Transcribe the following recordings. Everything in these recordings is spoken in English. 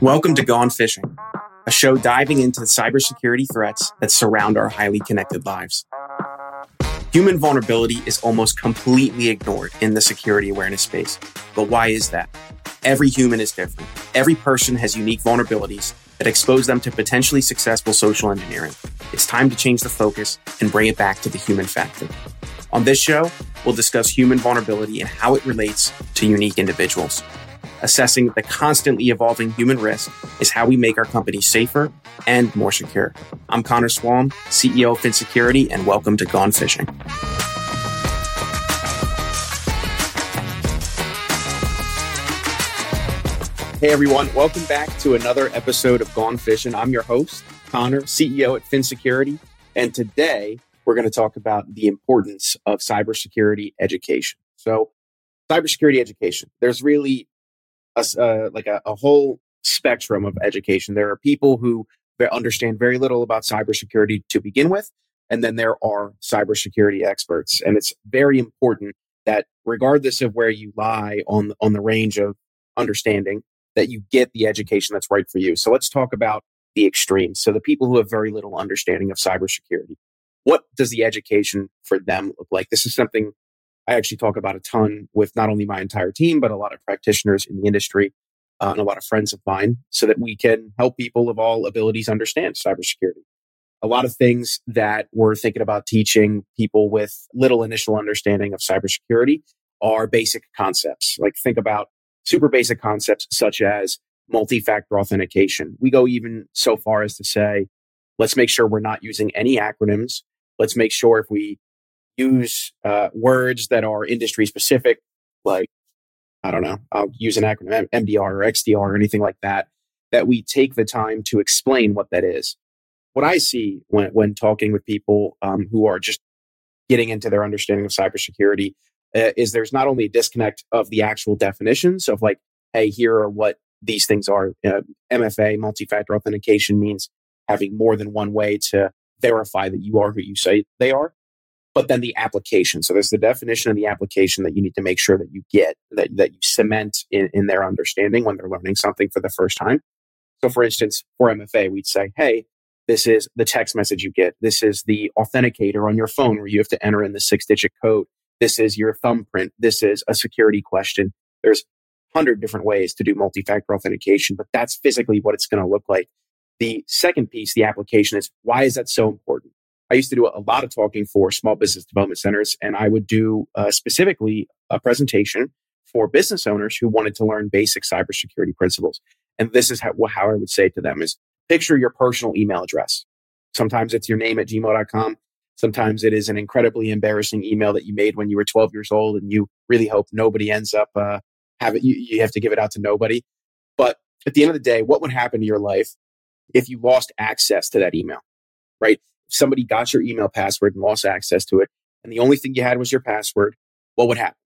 Welcome to Gone Fishing, a show diving into the cybersecurity threats that surround our highly connected lives. Human vulnerability is almost completely ignored in the security awareness space. But why is that? Every human is different. Every person has unique vulnerabilities that expose them to potentially successful social engineering. It's time to change the focus and bring it back to the human factor. On this show, we'll discuss human vulnerability and how it relates to unique individuals assessing the constantly evolving human risk is how we make our company safer and more secure. I'm Connor Swalm, CEO of Phin Security, and welcome to Gone Fishing. Hey everyone, welcome back to another episode of Gone Fishing. I'm your host, Connor, CEO at Phin Security, and today we're going to talk about the importance of cybersecurity education. So, cybersecurity education. There's really a, uh, like a, a whole spectrum of education. There are people who understand very little about cybersecurity to begin with, and then there are cybersecurity experts. And it's very important that, regardless of where you lie on on the range of understanding, that you get the education that's right for you. So let's talk about the extremes. So the people who have very little understanding of cybersecurity. What does the education for them look like? This is something I actually talk about a ton with not only my entire team, but a lot of practitioners in the industry uh, and a lot of friends of mine so that we can help people of all abilities understand cybersecurity. A lot of things that we're thinking about teaching people with little initial understanding of cybersecurity are basic concepts. Like think about super basic concepts such as multi-factor authentication. We go even so far as to say, let's make sure we're not using any acronyms. Let's make sure if we use uh, words that are industry specific, like, I don't know, I'll use an acronym MDR or XDR or anything like that, that we take the time to explain what that is. What I see when, when talking with people um, who are just getting into their understanding of cybersecurity uh, is there's not only a disconnect of the actual definitions of like, hey, here are what these things are. Uh, MFA, multi factor authentication, means having more than one way to verify that you are who you say they are but then the application. So there's the definition of the application that you need to make sure that you get, that, that you cement in, in their understanding when they're learning something for the first time. So for instance, for MFA, we'd say, hey, this is the text message you get. This is the authenticator on your phone where you have to enter in the six digit code. This is your thumbprint. This is a security question. There's hundred different ways to do multi-factor authentication, but that's physically what it's going to look like. The second piece, the application is why is that so important? I used to do a lot of talking for small business development centers, and I would do uh, specifically a presentation for business owners who wanted to learn basic cybersecurity principles. And this is how, how I would say to them is picture your personal email address. Sometimes it's your name at gmail.com. Sometimes it is an incredibly embarrassing email that you made when you were 12 years old and you really hope nobody ends up uh. You, you have to give it out to nobody. But at the end of the day, what would happen to your life if you lost access to that email, right? somebody got your email password and lost access to it, and the only thing you had was your password, what would happen?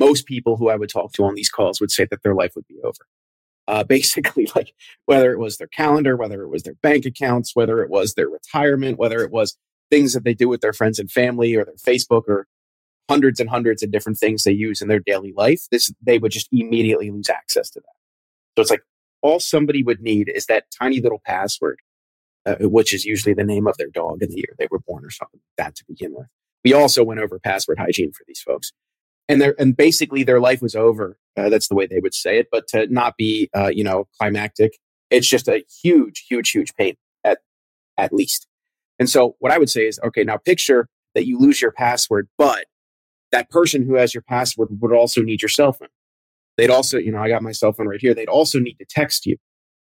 Most people who I would talk to on these calls would say that their life would be over. Uh, basically, like whether it was their calendar, whether it was their bank accounts, whether it was their retirement, whether it was things that they do with their friends and family or their Facebook or hundreds and hundreds of different things they use in their daily life, this they would just immediately lose access to that. So it's like all somebody would need is that tiny little password uh, which is usually the name of their dog in the year they were born or something like that to begin with. We also went over password hygiene for these folks. And they and basically their life was over. Uh, that's the way they would say it. But to not be, uh, you know, climactic, it's just a huge, huge, huge pain at at least. And so what I would say is, okay, now picture that you lose your password, but that person who has your password would also need your cell phone. They'd also, you know, I got my cell phone right here. They'd also need to text you,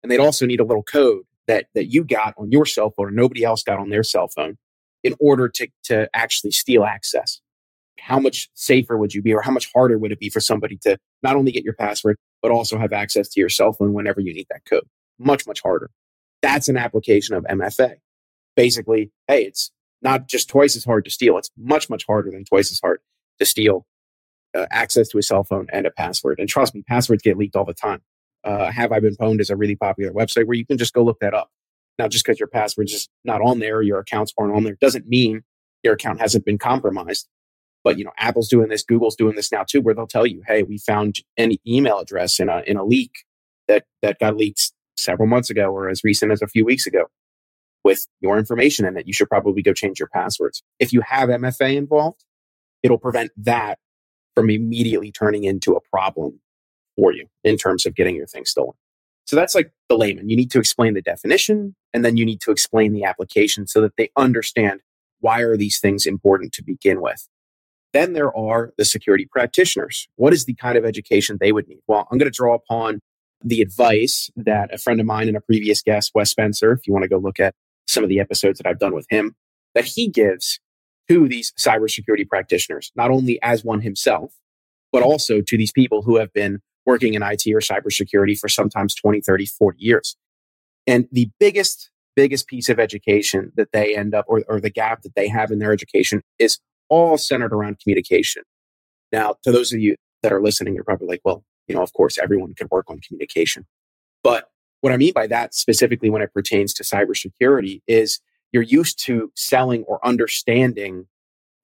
and they'd also need a little code that that you got on your cell phone or nobody else got on their cell phone in order to to actually steal access. How much safer would you be or how much harder would it be for somebody to not only get your password but also have access to your cell phone whenever you need that code? Much much harder. That's an application of mfa basically hey it's not just twice as hard to steal it's much much harder than twice as hard to steal uh, access to a cell phone and a password and trust me passwords get leaked all the time uh, Have I Been Pwned is a really popular website where you can just go look that up. Now, just because your password's just not on there, your accounts aren't on there, doesn't mean your account hasn't been compromised. But you know, Apple's doing this, Google's doing this now too, where they'll tell you, "Hey, we found an email address in a in a leak that that got leaked several months ago, or as recent as a few weeks ago, with your information in it. You should probably go change your passwords." If you have MFA involved, it'll prevent that from immediately turning into a problem for you in terms of getting your things stolen. So that's like the layman. You need to explain the definition and then you need to explain the application so that they understand why are these things important to begin with. Then there are the security practitioners. What is the kind of education they would need? Well, I'm going to draw upon the advice that a friend of mine and a previous guest, Wes Spencer, if you want to go look at some of the episodes that I've done with him, that he gives to these cybersecurity practitioners, not only as one himself, but mm-hmm. also to these people who have been working in IT or cybersecurity for sometimes 20, 30, 40 years. And the biggest, biggest piece of education that they end up, or, or the gap that they have in their education is all centered around communication. Now, to those of you that are listening, you're probably like, well, you know, of course, everyone can work on communication. But what I mean by that specifically when it pertains to cybersecurity is you're used to selling or understanding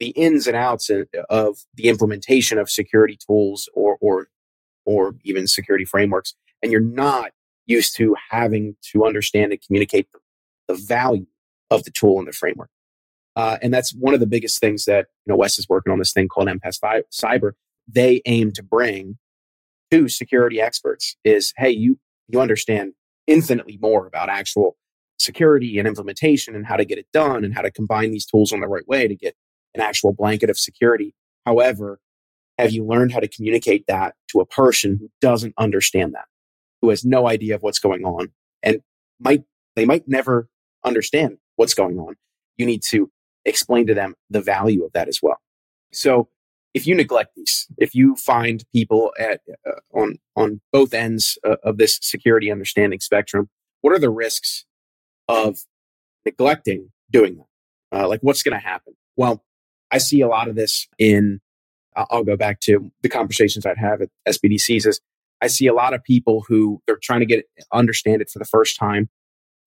the ins and outs of the implementation of security tools or, or, or even security frameworks. And you're not used to having to understand and communicate the, value of the tool and the framework. Uh, and that's one of the biggest things that, you know, Wes is working on this thing called MPAS Cyber. They aim to bring to security experts is, hey, you, you understand infinitely more about actual security and implementation and how to get it done and how to combine these tools in the right way to get an actual blanket of security. However, have you learned how to communicate that to a person who doesn't understand that, who has no idea of what's going on and might, they might never understand what's going on. You need to explain to them the value of that as well. So if you neglect these, if you find people at uh, on on both ends uh, of this security understanding spectrum, what are the risks of neglecting doing that? Uh, like, what's going to happen? Well, I see a lot of this in. I'll go back to the conversations I'd have at SBDCs. Is I see a lot of people who they're trying to get understand it for the first time.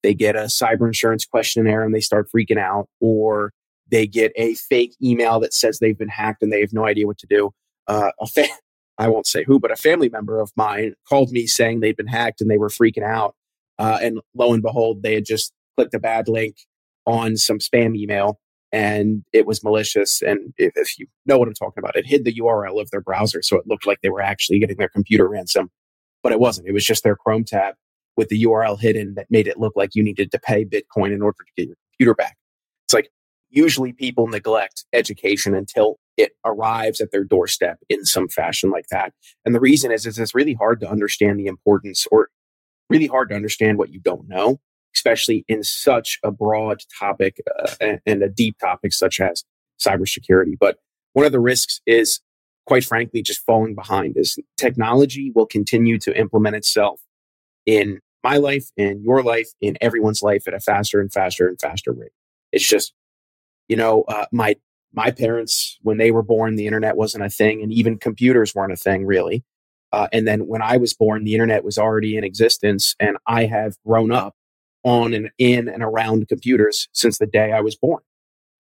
They get a cyber insurance questionnaire and they start freaking out, or they get a fake email that says they've been hacked and they have no idea what to do. Uh, a fa- I won't say who, but a family member of mine called me saying they'd been hacked and they were freaking out. Uh, and lo and behold, they had just clicked a bad link on some spam email and it was malicious. And if, if, you know what I'm talking about, it hid the URL of their browser. So it looked like they were actually getting their computer ransom, but it wasn't. It was just their Chrome tab with the URL hidden that made it look like you needed to pay Bitcoin in order to get your computer back. It's like usually people neglect education until it arrives at their doorstep in some fashion like that. And the reason is, is it's really hard to understand the importance or really hard to understand what you don't know, especially in such a broad topic uh, and a deep topic such as cybersecurity. But one of the risks is, quite frankly, just falling behind. Is technology will continue to implement itself in my life, in your life, in everyone's life at a faster and faster and faster rate. It's just, you know, uh, my my parents when they were born, the internet wasn't a thing, and even computers weren't a thing really. Uh, and then when I was born, the internet was already in existence, and I have grown up on and in and around computers since the day I was born.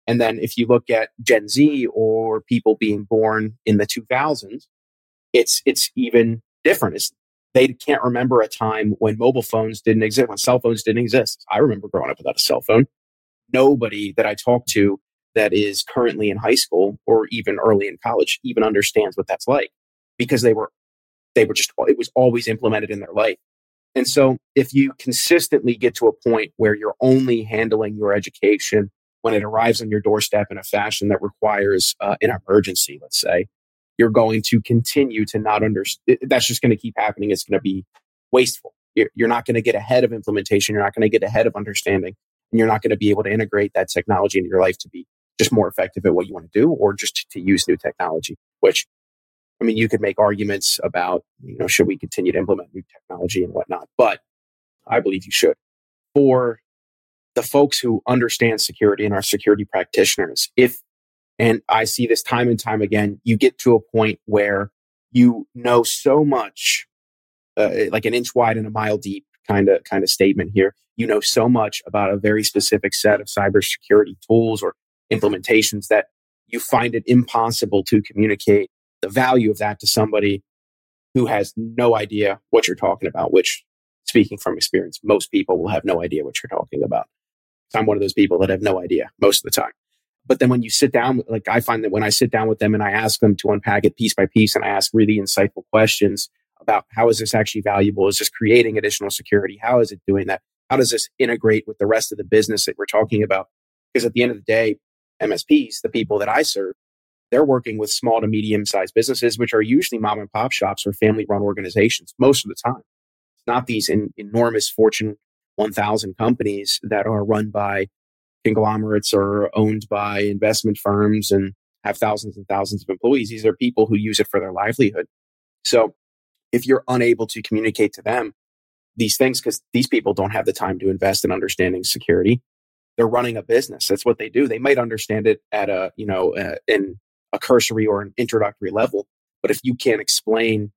And then if you look at Gen Z or people being born in the 2000s, it's it's even different. It's, they can't remember a time when mobile phones didn't exist, when cell phones didn't exist. I remember growing up without a cell phone. Nobody that I talk to that is currently in high school or even early in college even understands what that's like because they were they were just, it was always implemented in their life. And so if you consistently get to a point where you're only handling your education when it arrives on your doorstep in a fashion that requires uh, an emergency, let's say, you're going to continue to not understand. That's just going to keep happening. It's going to be wasteful. You're, you're not going to get ahead of implementation. You're not going to get ahead of understanding. And you're not going to be able to integrate that technology into your life to be just more effective at what you want to do or just to, to use new technology, which I mean, you could make arguments about, you know, should we continue to implement new technology and whatnot, but I believe you should. For the folks who understand security and are security practitioners, if, and I see this time and time again, you get to a point where you know so much, uh, like an inch wide and a mile deep kind of kind of statement here. You know so much about a very specific set of cybersecurity tools or implementations that you find it impossible to communicate the value of that to somebody who has no idea what you're talking about, which speaking from experience, most people will have no idea what you're talking about. I'm one of those people that have no idea most of the time. But then when you sit down, like I find that when I sit down with them and I ask them to unpack it piece by piece and I ask really insightful questions about how is this actually valuable? Is this creating additional security? How is it doing that? How does this integrate with the rest of the business that we're talking about? Because at the end of the day, MSPs, the people that I serve, they're working with small to medium sized businesses, which are usually mom and pop shops or family run organizations most of the time. It's not these in, enormous Fortune 1000 companies that are run by conglomerates or owned by investment firms and have thousands and thousands of employees. These are people who use it for their livelihood. So if you're unable to communicate to them these things, because these people don't have the time to invest in understanding security, they're running a business. That's what they do. They might understand it at a, you know, uh, in a cursory or an introductory level. But if you can't explain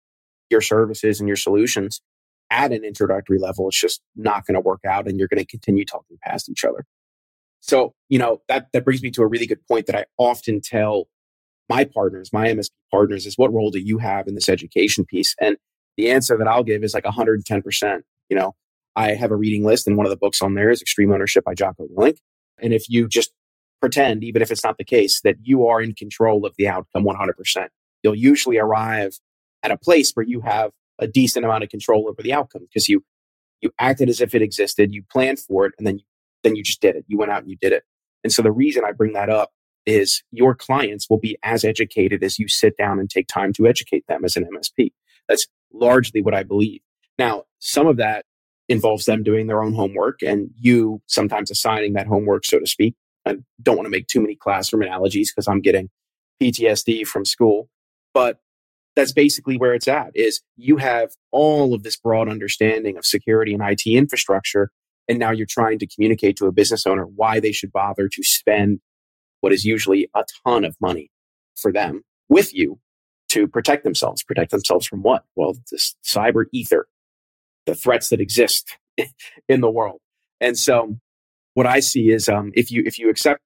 your services and your solutions at an introductory level, it's just not going to work out and you're going to continue talking past each other. So, you know, that, that brings me to a really good point that I often tell my partners, my MSP partners, is what role do you have in this education piece? And the answer that I'll give is like 110%. You know, I have a reading list, and one of the books on there is Extreme Ownership by Jocko Willink. And if you just pretend, even if it's not the case, that you are in control of the outcome 100%, you'll usually arrive at a place where you have a decent amount of control over the outcome because you you acted as if it existed, you planned for it, and then then you just did it. You went out and you did it. And so the reason I bring that up is your clients will be as educated as you sit down and take time to educate them as an MSP. That's largely what I believe. Now, some of that involves them doing their own homework and you sometimes assigning that homework, so to speak. I don't want to make too many classroom analogies because I'm getting PTSD from school, but that's basically where it's at is you have all of this broad understanding of security and IT infrastructure and now you're trying to communicate to a business owner why they should bother to spend what is usually a ton of money for them with you to protect themselves. Protect themselves from what? Well, this cyber ether, the threats that exist in the world. And so what I see is um, if you if you accept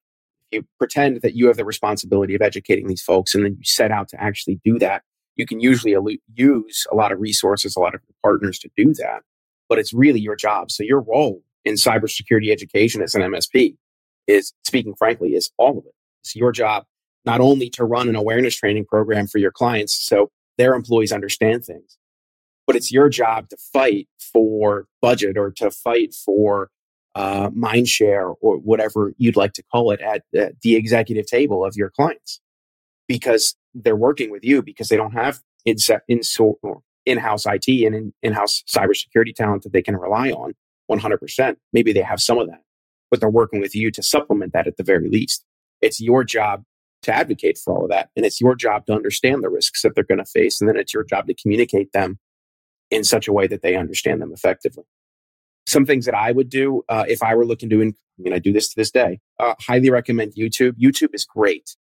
you pretend that you have the responsibility of educating these folks and then you set out to actually do that, you can usually use a lot of resources, a lot of partners to do that. But it's really your job. So your role in cybersecurity education as an MSP is, speaking frankly, is all of it. It's your job not only to run an awareness training program for your clients so their employees understand things, but it's your job to fight for budget or to fight for uh, mind share or whatever you'd like to call it at, at the executive table of your clients because they're working with you because they don't have in, in, in-house IT and in, in-house cybersecurity talent that they can rely on 100%. Maybe they have some of that, but they're working with you to supplement that at the very least. It's your job to advocate for all of that. And it's your job to understand the risks that they're going to face. And then it's your job to communicate them in such a way that they understand them effectively. Some things that I would do uh, if I were looking to, I mean, I do this to this day, uh, highly recommend YouTube. YouTube is great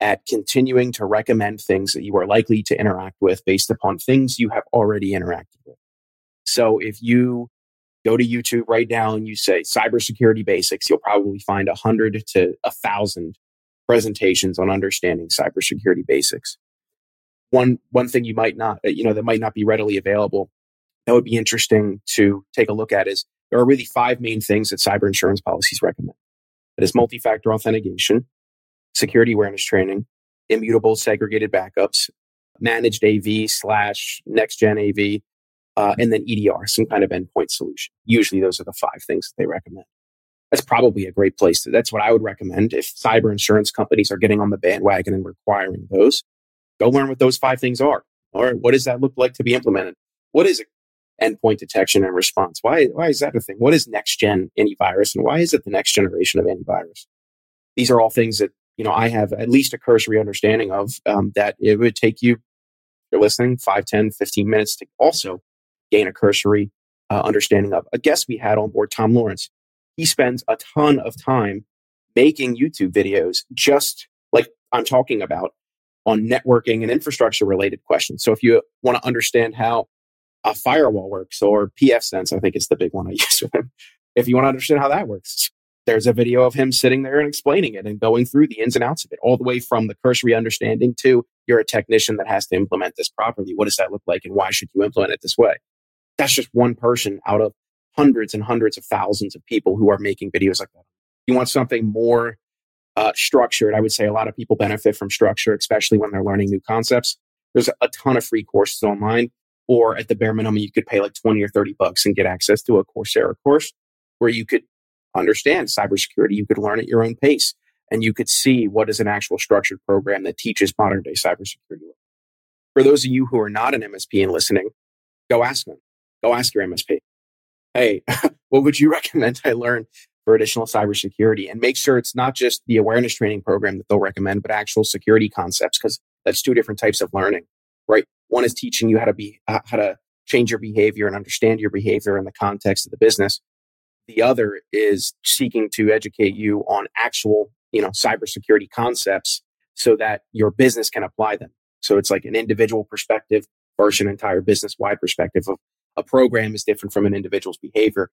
at continuing to recommend things that you are likely to interact with based upon things you have already interacted with. So if you go to YouTube right now and you say cybersecurity basics, you'll probably find a hundred to a thousand presentations on understanding cybersecurity basics. One one thing you might not, you know, that might not be readily available that would be interesting to take a look at is there are really five main things that cyber insurance policies recommend. That is multi-factor authentication, security awareness training, immutable segregated backups, managed AV slash next gen AV, uh, and then EDR, some kind of endpoint solution. Usually those are the five things that they recommend. That's probably a great place. To, that's what I would recommend. If cyber insurance companies are getting on the bandwagon and requiring those, go learn what those five things are. All right, what does that look like to be implemented? What is endpoint detection and response? Why, why is that a thing? What is next gen antivirus and why is it the next generation of antivirus? These are all things that, you know, I have at least a cursory understanding of um, that it would take you, you're listening, 5, 10, 15 minutes to also gain a cursory uh, understanding of. A guest we had on board, Tom Lawrence, he spends a ton of time making YouTube videos just like I'm talking about on networking and infrastructure related questions. So if you want to understand how a firewall works or pfSense, I think it's the big one I use with him. If you want to understand how that works, there's a video of him sitting there and explaining it and going through the ins and outs of it, all the way from the cursory understanding to you're a technician that has to implement this properly. What does that look like and why should you implement it this way? That's just one person out of hundreds and hundreds of thousands of people who are making videos like that. You want something more uh, structured. I would say a lot of people benefit from structure, especially when they're learning new concepts. There's a ton of free courses online, or at the bare minimum, you could pay like 20 or 30 bucks and get access to a Coursera course where you could understand cybersecurity. You could learn at your own pace and you could see what is an actual structured program that teaches modern day cybersecurity. For those of you who are not an MSP and listening, go ask them. Go ask your MSP. Hey, what would you recommend I learn for additional cybersecurity? And make sure it's not just the awareness training program that they'll recommend, but actual security concepts, because that's two different types of learning, right? One is teaching you how to be, uh, how to change your behavior and understand your behavior in the context of the business. The other is seeking to educate you on actual, you know, cybersecurity concepts so that your business can apply them. So it's like an individual perspective versus an entire business wide perspective of a program is different from an individual's behavior,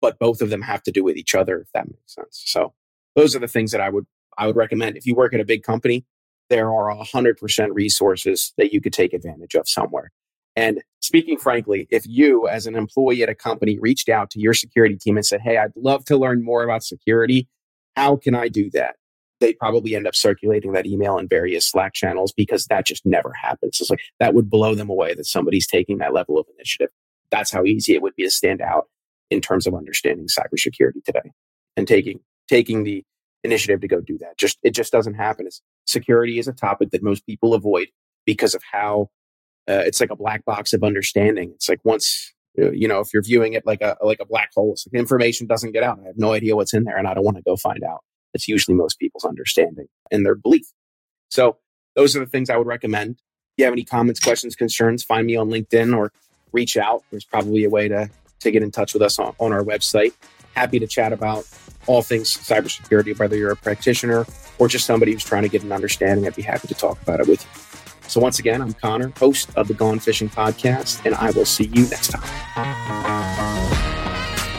but both of them have to do with each other, if that makes sense. So those are the things that I would, I would recommend. If you work at a big company, there are 100% resources that you could take advantage of somewhere. And speaking frankly, if you as an employee at a company reached out to your security team and said, Hey, I'd love to learn more about security. How can I do that? They'd probably end up circulating that email in various Slack channels because that just never happens. It's like that would blow them away that somebody's taking that level of initiative. That's how easy it would be to stand out in terms of understanding cybersecurity today and taking taking the initiative to go do that. Just it just doesn't happen. It's, security is a topic that most people avoid because of how uh, it's like a black box of understanding. It's like once uh, you know, if you're viewing it like a like a black hole, like information doesn't get out. I have no idea what's in there, and I don't want to go find out. It's usually most people's understanding and their belief. So those are the things I would recommend. If you have any comments, questions, concerns, find me on LinkedIn or reach out. There's probably a way to to get in touch with us on, on our website. Happy to chat about all things cybersecurity, whether you're a practitioner or just somebody who's trying to get an understanding. I'd be happy to talk about it with you. So, once again, I'm Connor, host of the Gone Fishing Podcast, and I will see you next time.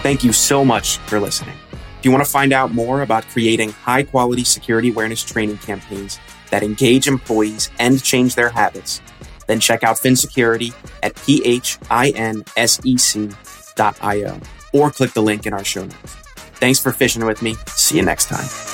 Thank you so much for listening. If you want to find out more about creating high quality security awareness training campaigns that engage employees and change their habits, then check out Phin Security at phinsec.io or click the link in our show notes. Thanks for fishing with me. See you next time.